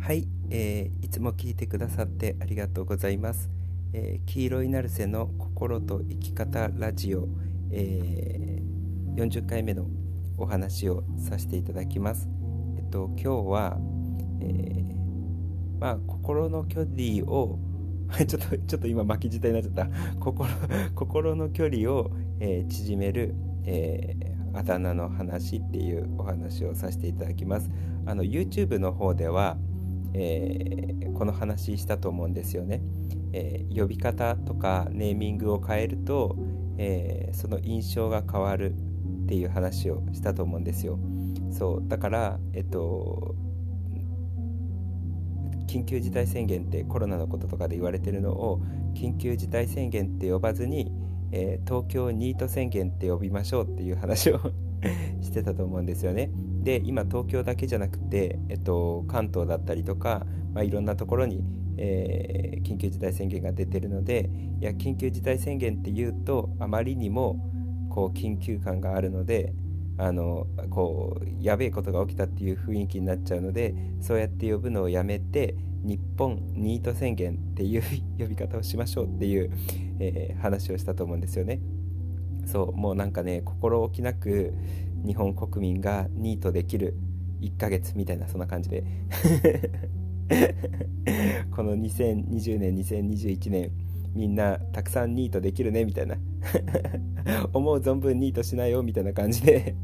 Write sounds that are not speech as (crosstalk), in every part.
はい、えー、いつも聞いてくださってありがとうございます。えー、黄色いナルセの心と生き方ラジオ、えー、40回目のお話をさせていただきます。えっと今日は、えー、まあ心の距離を (laughs) ちょっとちょっと今巻き舌になっちゃった心心の距離を、えー、縮める、えー、あだ名の話っていうお話をさせていただきます。あの YouTube の方ではえー、この話したと思うんですよね、えー、呼び方とかネーミングを変えると、えー、その印象が変わるっていう話をしたと思うんですよそうだからえっと緊急事態宣言ってコロナのこととかで言われてるのを緊急事態宣言って呼ばずに、え東京ニート宣言って呼びましょうっていう話を (laughs) してたと思うんですよね。で今東京だけじゃなくて、えっと、関東だったりとか、まあ、いろんなところに、えー、緊急事態宣言が出てるのでいや緊急事態宣言っていうとあまりにもこう緊急感があるのであのこうやべえことが起きたっていう雰囲気になっちゃうのでそうやって呼ぶのをやめて日本ニート宣言っていう (laughs) 呼び方をしましょうっていう、えー、話をしたと思うんですよね。そうもうなんかね心置きなく日本国民がニートできる1ヶ月みたいなそんな感じで。(laughs) この2020年2021年みんなたくさんニートできるねみたいな。(laughs) 思う存分ニートしないよみたいな感じで。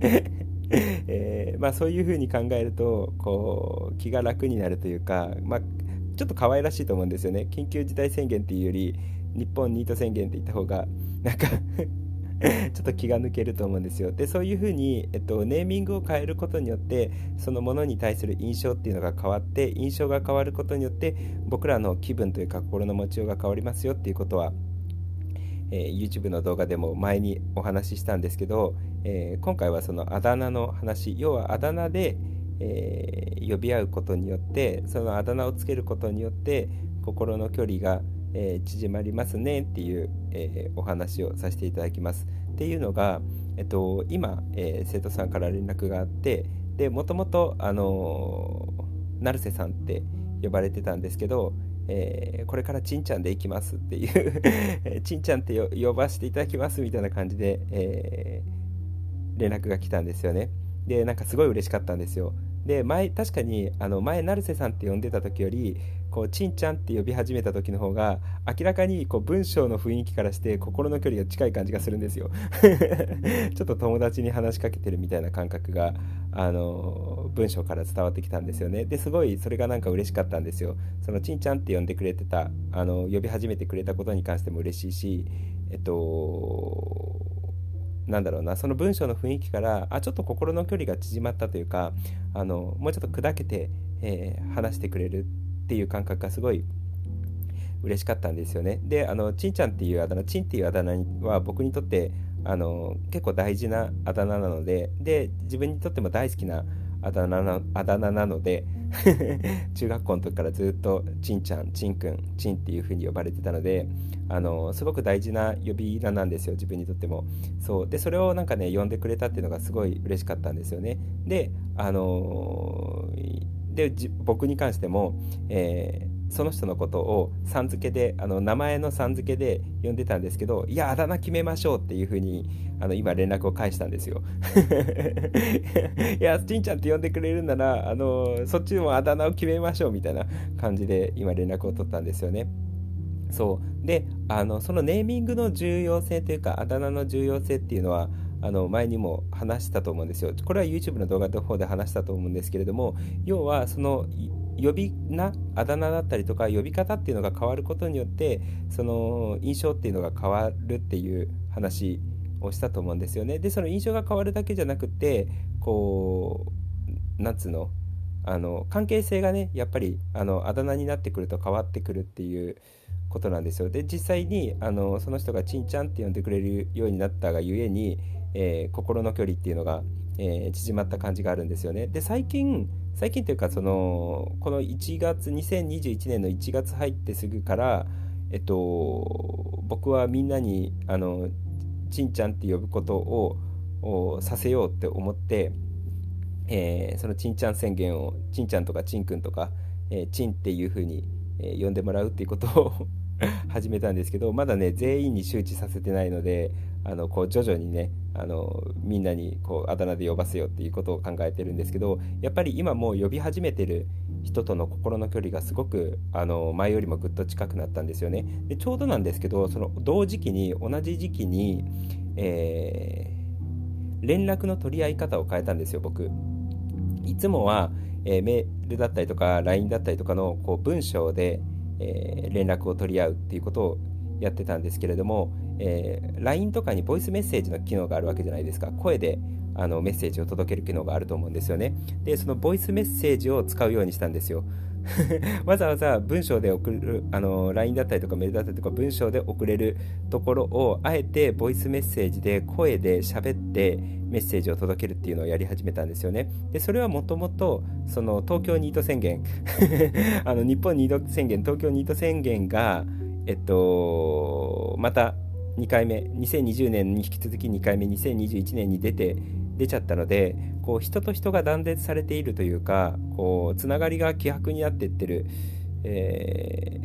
(laughs) えー、まあ、そういうふうに考えるとこう気が楽になるというか、まあ、ちょっと可愛らしいと思うんですよね。緊急事態宣言っていうより日本ニート宣言って言った方がなんか (laughs) ちょっと気が抜けると思うんですよ。でそういうふうに、えっと、ネーミングを変えることによってそのものに対する印象っていうのが変わって印象が変わることによって僕らの気分というか心の持ちようが変わりますよっていうことはえー、YouTube の動画でも前にお話ししたんですけど、えー、今回はそのあだ名の話要はあだ名で、えー、呼び合うことによってそのあだ名をつけることによって心の距離がえー、縮まりますねっていう、えー、お話をさせていただきます。っていうのが、えっと、今、えー、生徒さんから連絡があってでもともと、あの成瀬さんって呼ばれてたんですけど、えこれからちんちゃんで行きますっていう (laughs) ちんちゃんって呼ばせていただきますみたいな感じで、え連絡が来たんですよね。でなんかすごい嬉しかったんですよ。で前確かにあの前成瀬さんって呼んでた時よりこうちんちゃんって呼び始めた時の方が明らかにこう文章の雰囲気からして心の距離が近い感じがするんですよ。(laughs) ちょっと友達に話しかけてるみたいな感覚があの文章から伝わってきたんですよね。ですごいそれがなんか嬉しかったんですよ。そのちんちゃんって呼んでくれてたあの呼び始めてくれたことに関しても嬉しいしえっとなんだろうなその文章の雰囲気からあちょっと心の距離が縮まったというかあのもうちょっと砕けて、えー、話してくれるっていう感覚がすごい嬉しかったんですよね。であのちんちゃんっていうあだ名ちんっていうあだ名は僕にとってあの結構大事なあだ名なのでで自分にとっても大好きなあだ名なあだ名なので (laughs) 中学校の時からずっとちんちゃんちんくんちんっていう風に呼ばれてたのであのすごく大事な呼び名なんですよ自分にとっても。そう。でそれをなんかね呼んでくれたっていうのがすごい嬉しかったんですよね。であので僕に関しても、えーその人のことをさん付けであの名前のさん付けで呼んでたんですけどいやあだ名決めましょうっていうふうにあの今連絡を返したんですよ。いやちんちゃんって呼んでくれるならあのそっちでもあだ名を決めましょうみたいな感じで今連絡を取ったんですよね。そう。であのそのネーミングの重要性というかあだ名の重要性っていうのはあの前にも話したと思うんですよ。これは YouTube の動画の方で話したと思うんですけれども要はその呼び名あだ名だったりとか呼び方っていうのが変わることによってその印象っていうのが変わるっていう話をしたと思うんですよね。でその印象が変わるだけじゃなくてこうなんつうの？あの関係性がねやっぱりあのあだ名になってくると変わってくるっていうことなんですよ。で実際にあのその人がちんちゃんって呼んでくれるようになったがゆえに、えー、心の距離っていうのが、えー、縮まった感じがあるんですよね。で最近最近というかそのこの1月2021年の1月入ってすぐからえっと僕はみんなにあのちんちゃんって呼ぶことをさせようって思ってえー、そのちんちゃん宣言をちんちゃんとかちんくんとか、えー、ちんっていう風に、えー、呼んでもらうっていうことを (laughs) 始めたんですけどまだね全員に周知させてないのであのこう徐々にねあのみんなにこうあだ名で呼ばせようっていうことを考えてるんですけどやっぱり今もう呼び始めてる人との心の距離がすごくあの前よりもぐっと近くなったんですよね。でちょうどなんですけどその同時期に同じ時期に、えー、連絡の取り合い方を変えたんですよ僕。いつもは、えー、メールだったりとか LINE だったりとかのこう文章で、えー、連絡を取り合うっていうことをやってたんですけれども、えー、LINE とかにボイスメッセージの機能があるわけじゃないですか。声であのメッセージを届ける機能があると思うんですよね。でそのボイスメッセージを使うようにしたんですよ。(laughs) わざわざ文章で送るあの LINE だったりとかメールだったりとか文章で送れるところをあえてボイスメッセージで声で喋ってメッセージを届けるっていうのをやり始めたんですよね。でそれはもともとその東京ニート宣言。(laughs) あの日本ニート宣言東京ニート宣言がえっとまた2回目2020年に引き続き2回目2021年に出て出ちゃったのでこう人と人が断絶されているというかこうつながりが希薄になっていってる、え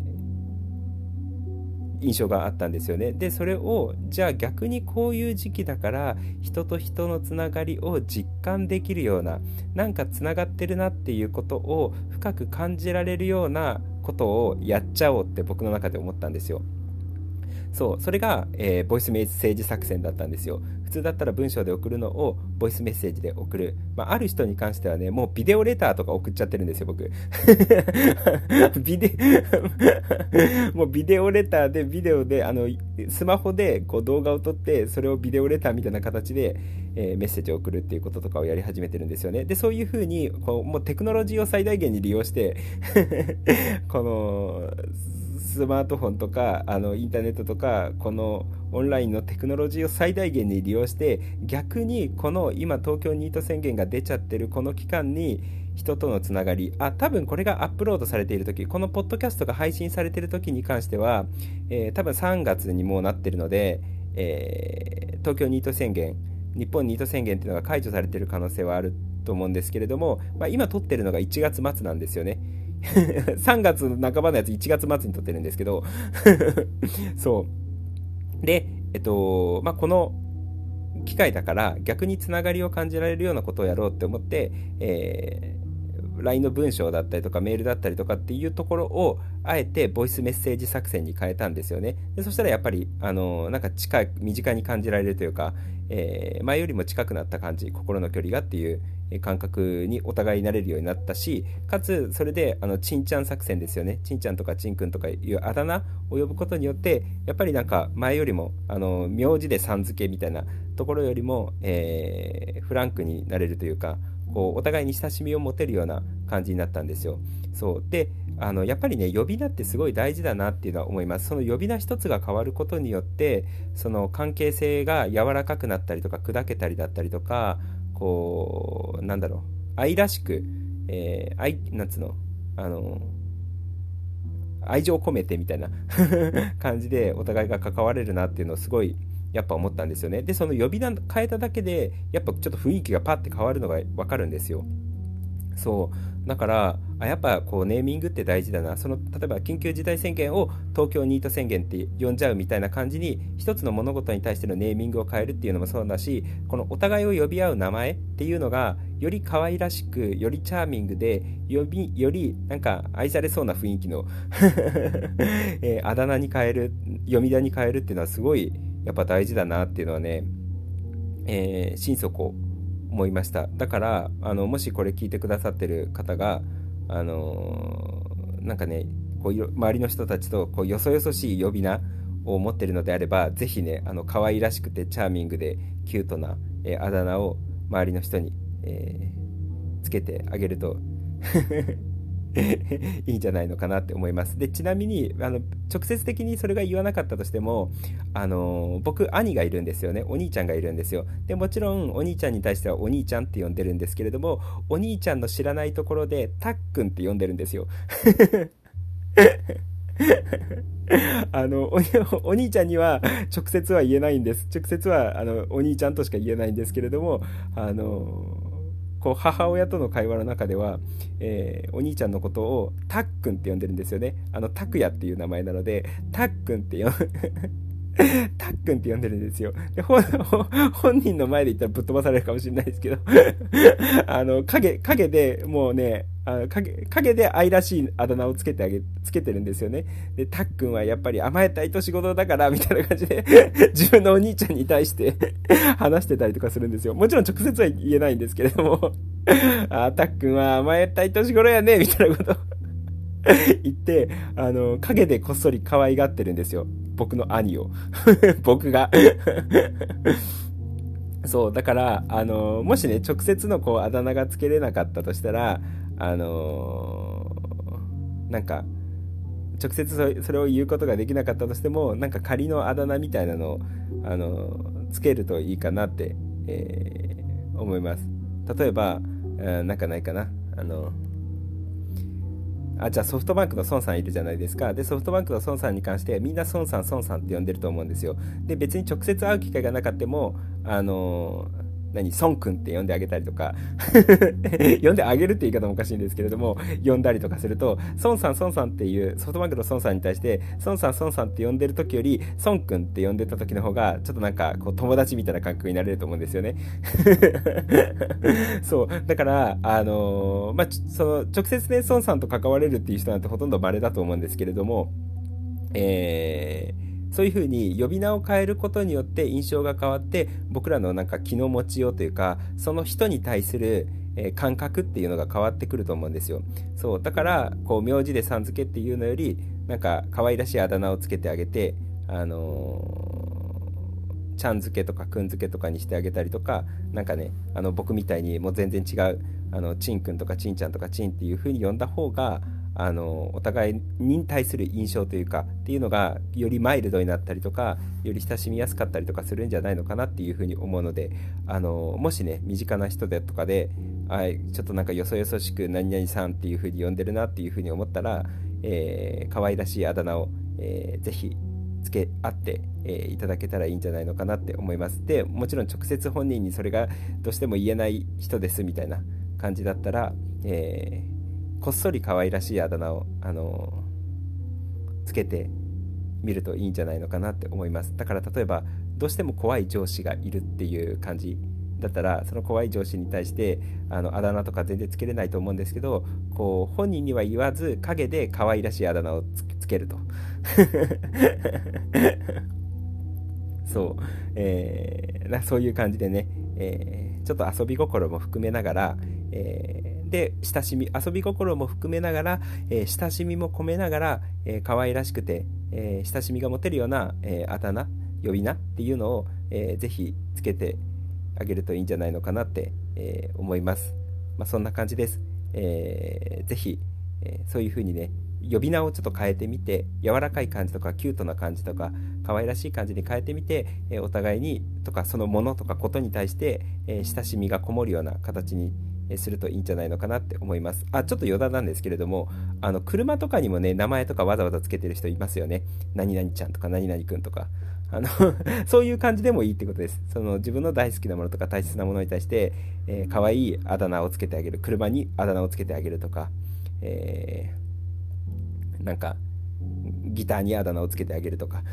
ー、印象があったんですよねでそれをじゃあ逆にこういう時期だから人と人のつながりを実感できるようななんかつながってるなっていうことを深く感じられるようなことをやっちゃおうって僕の中で思ったんですよ。そうそれが、えー、ボイスメッセージ作戦だったんですよ。普通だったら文章で送るのをボイスメッセージで送る、まあ、ある人に関してはねもうビデオレターとか送っちゃってるんですよ僕。(laughs) ビデ (laughs) もうビデオレターでビデオであのスマホでこう動画を撮ってそれをビデオレターみたいな形で、えー、メッセージを送るっていうこととかをやり始めてるんですよね。でそういうふうにこうもうテクノロジーを最大限に利用して (laughs) このスマートフォンとかあのインターネットとかこのオンラインのテクノロジーを最大限に利用して逆にこの今東京ニート宣言が出ちゃってるこの期間に人とのつながりあ多分これがアップロードされている時このポッドキャストが配信されている時に関しては、えー、多分3月にもうなってるので、えー、東京ニート宣言日本ニート宣言っていうのが解除されている可能性はあると思うんですけれども、まあ、今撮ってるのが1月末なんですよね。(laughs) 3月半ばのやつ1月末に撮ってるんですけど (laughs) そう。で、えっと、まあ、この機会だから逆につながりを感じられるようなことをやろうって思って、え、LINE の文章だったりとかメールだったりとかっていうところをあえてボイスメッセージ作戦に変えたんですよね。でそしたらやっぱりあのなんか近い身近に感じられるというか、えー、前よりも近くなった感じ心の距離がっていう感覚にお互いになれるようになったしかつそれであのちんちゃん作戦ですよね。ちんちゃんとかちんくんとかいうあだ名を呼ぶことによってやっぱりなんか前よりもあの名字でさん付けみたいなところよりも、えー、フランクになれるというかこうお互いに親しみを持てるような感じになったんですよ。そう。であのやっぱりね呼び名ってすごい大事だなっていうのは思います。その呼び名一つが変わることによってその関係性が柔らかくなったりとか砕けたりだったりとかこうなんだろう。愛らしく、えー、愛なんつうの？あの愛情を込めてみたいな (laughs) 感じでお互いが関われるなっていうのをすごいやっぱ思ったんですよね。でその呼び名変えただけでやっぱちょっと雰囲気がパッて変わるのが分かるんですよ。そう。だからあやっぱこうネーミングって大事だな。その例えば緊急事態宣言を東京ニート宣言って呼んじゃうみたいな感じに一つの物事に対してのネーミングを変えるっていうのもそうだしこのお互いを呼び合う名前っていうのがより可愛らしくよりチャーミングでよりよりなんか愛されそうな雰囲気の (laughs) えー、あだ名に変える読み名に変えるっていうのはすごいやっぱ大事だなっていうのはね、えー、心底思いました。だからあのもしこれ聞いてくださってる方があのー、なんかねこう周りの人たちとこうよそよそしい呼び名を持ってるのであればぜひねあの可愛らしくてチャーミングでキュートな、えー、あだ名を周りの人に、えー、つけてあげると (laughs) いいんじゃないのかなって思います。で、ちなみに、あの、直接的にそれが言わなかったとしても、あの、僕、兄がいるんですよね。お兄ちゃんがいるんですよ。で、もちろん、お兄ちゃんに対してはお兄ちゃんって呼んでるんですけれども、お兄ちゃんの知らないところで、たっくんって呼んでるんですよ。(laughs) あのお、お兄ちゃんには直接は言えないんです。直接は、あの、お兄ちゃんとしか言えないんですけれども、あの、こう母親との会話の中では、えー、お兄ちゃんのことをたっくんって呼んでるんですよねあのタクヤっていう名前なのでたっくんって呼たっくん (laughs) って呼んでるんですよ。で本人の前で言ったらぶっ飛ばされるかもしれないですけど (laughs) あの、影、影でもうね、あの影影で愛らしいあだ名をつけてあげ、つけてるんですよね。で、たっくんはやっぱり甘えたい年頃だから、みたいな感じで (laughs) 自分のお兄ちゃんに対して (laughs) 話してたりとかするんですよ。もちろん直接は言えないんですけれどもあ、たっくんは甘えたい年頃やね、みたいなこと言って、あの、影でこっそり可愛がってるんですよ。僕の兄を。(laughs) 僕がそう、だから、あの、もしね、直接のこう、あだ名がつけれなかったとしたら、あのー、なんか直接それを言うことができなかったとしてもなんか仮のあだ名みたいなのを、あのー、つけるといいかなって、えー、思います。例えば、えなんかないかな。あのあじゃあソフトバンクの孫さんいるじゃないですか。でソフトバンクの孫さんに関してみんな孫さん孫さんって呼んでると思うんですよ。で別に直接会う機会がなかったもあのー何、孫くんって呼んであげたりとか (laughs) 呼んであげるって言い方もおかしいんですけれども、呼んだりとかすると、孫さん、孫さんっていう、ソフトバンクの孫さんに対して、孫さん、孫さんって呼んでる時より、孫くんって呼んでた時の方が、ちょっとなんか、こう、友達みたいな感覚になれると思うんですよね (laughs) そう。だから、あのー、まあ、その、直接ね、孫さんと関われるっていう人なんてほとんど稀だと思うんですけれども、えー、そういうふうに呼び名を変えることによって印象が変わって僕らのなんか気の持ちようというかその人に対するえ感覚っていうのが変わってくると思うんですよ。そうだからこう名字でさん付けっていうのよりなんか可愛らしいあだ名をつけてあげてあのー、ちゃん付けとかくん付けとかにしてあげたりとか何かねあの僕みたいにもう全然違うあのちんくんとかちんちゃんとかちんっていう風に呼んだ方があのお互いに対する印象というかっていうのがよりマイルドになったりとかより親しみやすかったりとかするんじゃないのかなっていうふうに思うのであのもしね身近な人でとかであちょっとなんかよそよそしく何々さんっていうふうに呼んでるなっていうふうに思ったら、えー、可愛らしいあだ名を、えー、ぜひつけ合って、えー、いただけたらいいんじゃないのかなって思います。でもちろん直接本人にそれがどうしても言えない人ですみたいな感じだったら、えーこっそり可愛らしいあだ名を、あのつけてみるといいんじゃないのかなって思います。だから例えばどうしても怖い上司がいるっていう感じだったらその怖い上司に対してあのあだ名とか全然つけれないと思うんですけどこう本人には言わず陰で可愛らしいあだ名をつけると。(laughs) そう、えー、そういう感じでね、えー、ちょっと遊び心も含めながら、えで、親しみ、遊び心も含めながら、えー、親しみも込めながら、えー、可愛らしくて、えー、親しみが持てるような、えー、あだ名、呼び名っていうのを、えー、ぜひつけてあげるといいんじゃないのかなって、えー、思います。まあ、そんな感じです。えー、ぜひ、えー、そういうふうにね、呼び名をちょっと変えてみて柔らかい感じとかキュートな感じとか可愛らしい感じに変えてみて、え、お互いにとかそのものとかことに対して、え、親しみがこもるような形にするといいんじゃないのかなって思います。あ、ちょっと余談なんですけれども、あの、車とかにもね、名前とかわざわざつけてる人いますよね。何々ちゃんとか何々くんとか。あの (laughs) そういう感じでもいいってことです。その自分の大好きなものとか大切なものに対して、えー、可愛いあだ名をつけてあげる。車にあだ名をつけてあげるとか、えー、なんか、ギターにあだ名をつけてあげるとか (laughs)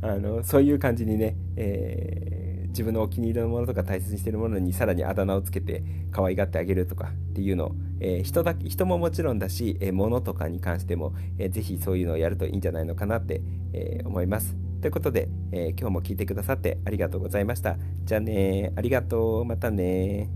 あのそういう感じにね、えー自分のお気に入りのものとか大切にしているものにさらにあだ名をつけて可愛がってあげるとかっていうのを、えー、人だ人ももちろんだし、えー、物とかに関しても、えー、ぜひそういうのをやるといいんじゃないのかなって、えー、思います。ということで、え今日も聞いてくださってありがとうございました。じゃあねありがとう。またね